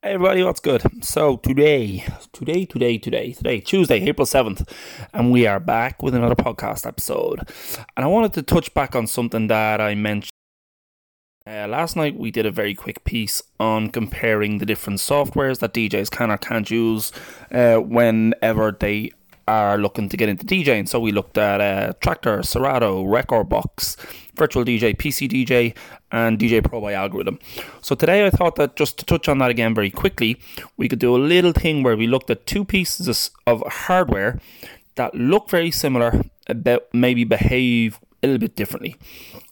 Hey everybody, what's good? So today, today, today, today, today, Tuesday, April 7th, and we are back with another podcast episode. And I wanted to touch back on something that I mentioned. Uh, last night we did a very quick piece on comparing the different softwares that DJs can or can't use uh, whenever they are looking to get into DJing. So we looked at uh, Traktor, Serato, Rekordbox, Virtual DJ, PC DJ, and djay Pro by Algoriddim. So today I thought that just to touch on that again very quickly, we could do a little thing where we looked at two pieces of hardware that look very similar, but maybe behave a little bit differently.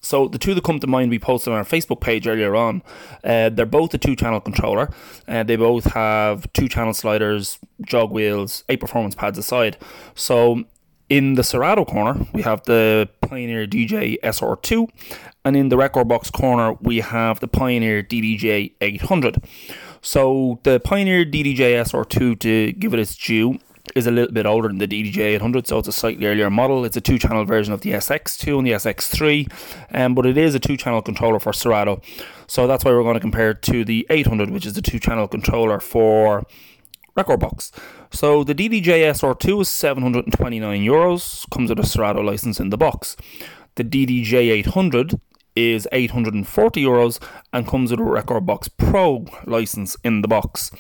So the two that come to mind we posted on our Facebook page earlier on, uh, they're both a two-channel controller. Uh, they both have two-channel sliders, jog wheels, eight performance pads aside. So in the Serato corner, we have the Pioneer DJ SR2, and in the Rekordbox corner, we have the Pioneer DDJ 800. So the Pioneer DDJ SR2, to give it its due, is a little bit older than the DDJ 800, so it's a slightly earlier model. It's a two channel version of the SX2 and the SX3, um, but it is a two channel controller for Serato. So that's why we're going to compare it to the 800, which is the two channel controller for Rekordbox. So the DDJ SR2 is 729 euros, comes with a Serato license in the box. The DDJ 800 is 840 euros and comes with a Rekordbox Pro license in the box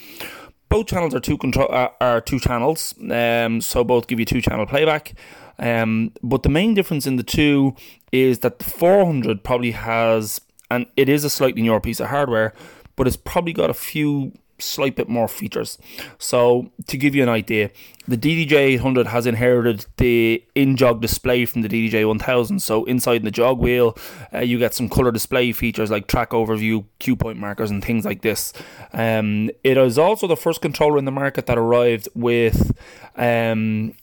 both channels are two control uh, are two channels, um, so both give you two channel playback. Um, but the main difference in the two is that the 400 probably has, and it is a slightly newer piece of hardware, but it's probably got a few slight bit more features. So to give you an idea, the DDJ 800 has inherited the in-jog display from the DDJ 1000. So inside the jog wheel, uh, you get some color display features like track overview, cue point markers, and things like this. Um, it is also the first controller in the market that arrived with um,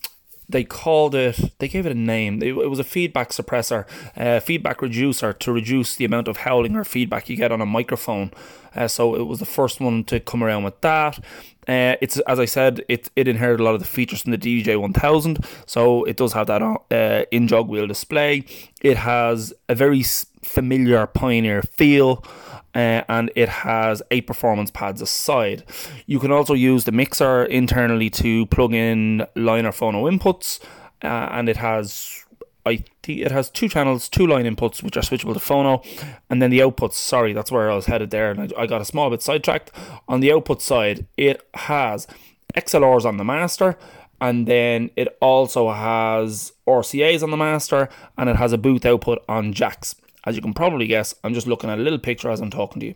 they called it they gave it a name. It, was a feedback suppressor uh, feedback reducer to reduce the amount of howling or feedback you get on a microphone. Uh, so it was the first one to come around with that. Uh, it's as I said, it it inherited a lot of the features from the DJ 1000, so it does have that uh, in jog wheel display. It has a very familiar Pioneer feel uh, and it has eight performance pads aside. You can also use the mixer internally to plug in line or phono inputs, uh, and it has I think it has two channels, two line inputs which are switchable to phono, and then the outputs. Sorry, that's where I was headed there, and I, I got a small bit sidetracked. On the output side, it has XLRs on the master, and then it also has RCA's on the master, and it has a booth output on jacks. As you can probably guess, I'm just looking at a little picture as I'm talking to you.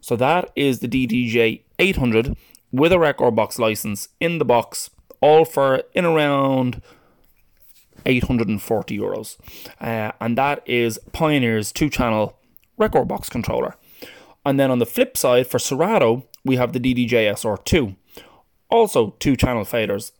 So that is the DDJ 800 with a Rekordbox license in the box, all for in around 840 euros. Uh, and that is Pioneer's two channel Rekordbox controller. And then on the flip side, for Serato, we have the DDJ SR2. Also, two channel faders.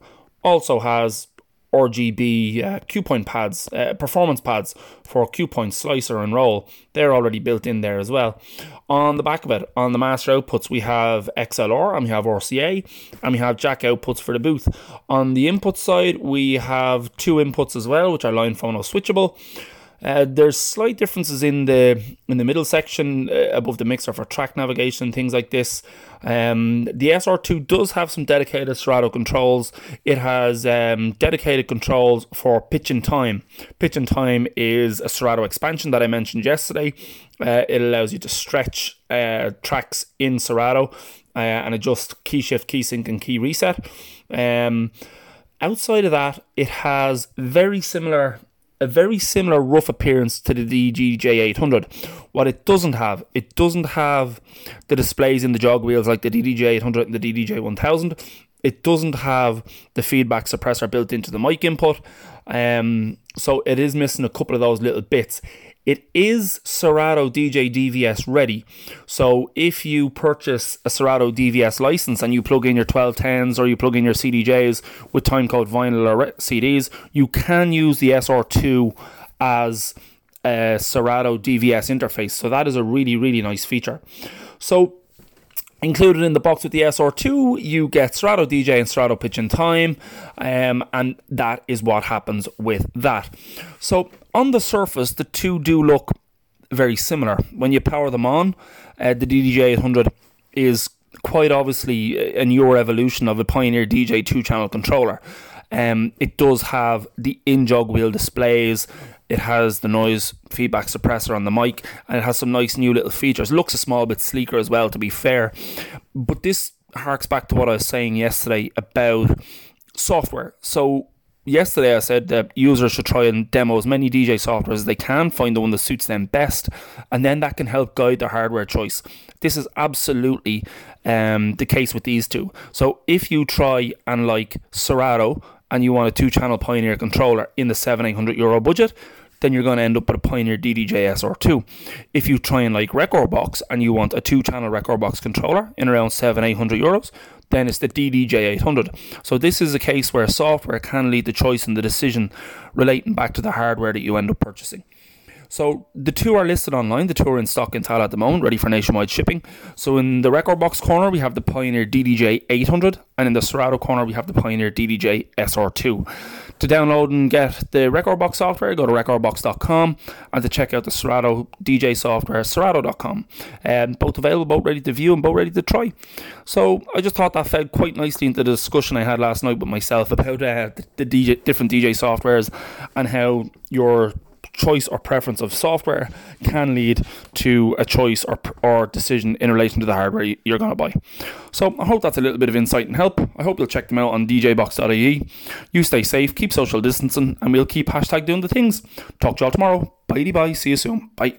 Also has RGB uh, cue point pads, uh, performance pads for cue point slicer and roll. They're already built in there as well. On the back of it, on the master outputs, we have XLR and we have RCA and we have jack outputs for the booth. On the input side, we have two inputs as well, which are line phono switchable. Uh, there's slight differences in the in the middle section uh, above the mixer for track navigation, things like this. Um, the SR2 does have some dedicated Serato controls. It has um, dedicated controls for pitch and time. Pitch and time is a Serato expansion that I mentioned yesterday. Uh, it allows you to stretch uh, tracks in Serato uh, and adjust key shift, key sync, and key reset. Um, outside of that, it has very similar a very similar rough appearance to the DDJ800. What it doesn't have, it doesn't have the displays in the jog wheels like the DDJ800 and the DDJ1000. It doesn't have the feedback suppressor built into the mic input. Um, so it is missing a couple of those little bits. It is Serato DJ DVS ready. So if you purchase a Serato DVS license and you plug in your 1210s or you plug in your CDJs with timecode vinyl or CDs, you can use the SR2 as a Serato DVS interface. So that is a really, really nice feature. So Included in the box with the SR2, you get Serato DJ and Serato Pitch and Time, um, and that is what happens with that. So, on the surface, the two do look very similar. When you power them on, uh, the DDJ 800 is quite obviously a newer evolution of a Pioneer DJ two channel controller. Um, it does have the in jog wheel displays. It has the noise feedback suppressor on the mic, and it has some nice new little features. Looks a small bit sleeker as well, to be fair. But this harks back to what I was saying yesterday about software. So yesterday I said that users should try and demo as many DJ softwares as they can, find the one that suits them best, and then that can help guide their hardware choice. This is absolutely um, the case with these two. So if you try and like Serato and you want a two channel Pioneer controller in the 7 800 euro budget, then you're going to end up with a Pioneer DDJ SR2. If you try and like Rekordbox and you want a two channel Rekordbox controller in around 7 800 euros, then it's the DDJ 800. So this is a case where software can lead the choice and the decision relating back to the hardware that you end up purchasing. So the two are listed online. The two are in stock in Tala at the moment, ready for nationwide shipping. So in the Rekordbox corner, we have the Pioneer DDJ 800, and in the Serato corner, we have the Pioneer DDJ SR2. To download and get the Rekordbox software, go to rekordbox.com, and to check out the Serato DJ software, serato.com. Um, both available, both ready to view, and both ready to try. So I just thought that fed quite nicely into the discussion I had last night with myself about uh, the, the DJ, different DJ softwares and how your choice or preference of software can lead to a choice or, or decision in relation to the hardware you're going to buy. So I hope that's a little bit of insight and help. I hope you'll check them out on djbox.ie. You stay safe, keep social distancing, and we'll keep hashtag doing the things. Talk to y'all tomorrow. Bye bye. See you soon. Bye.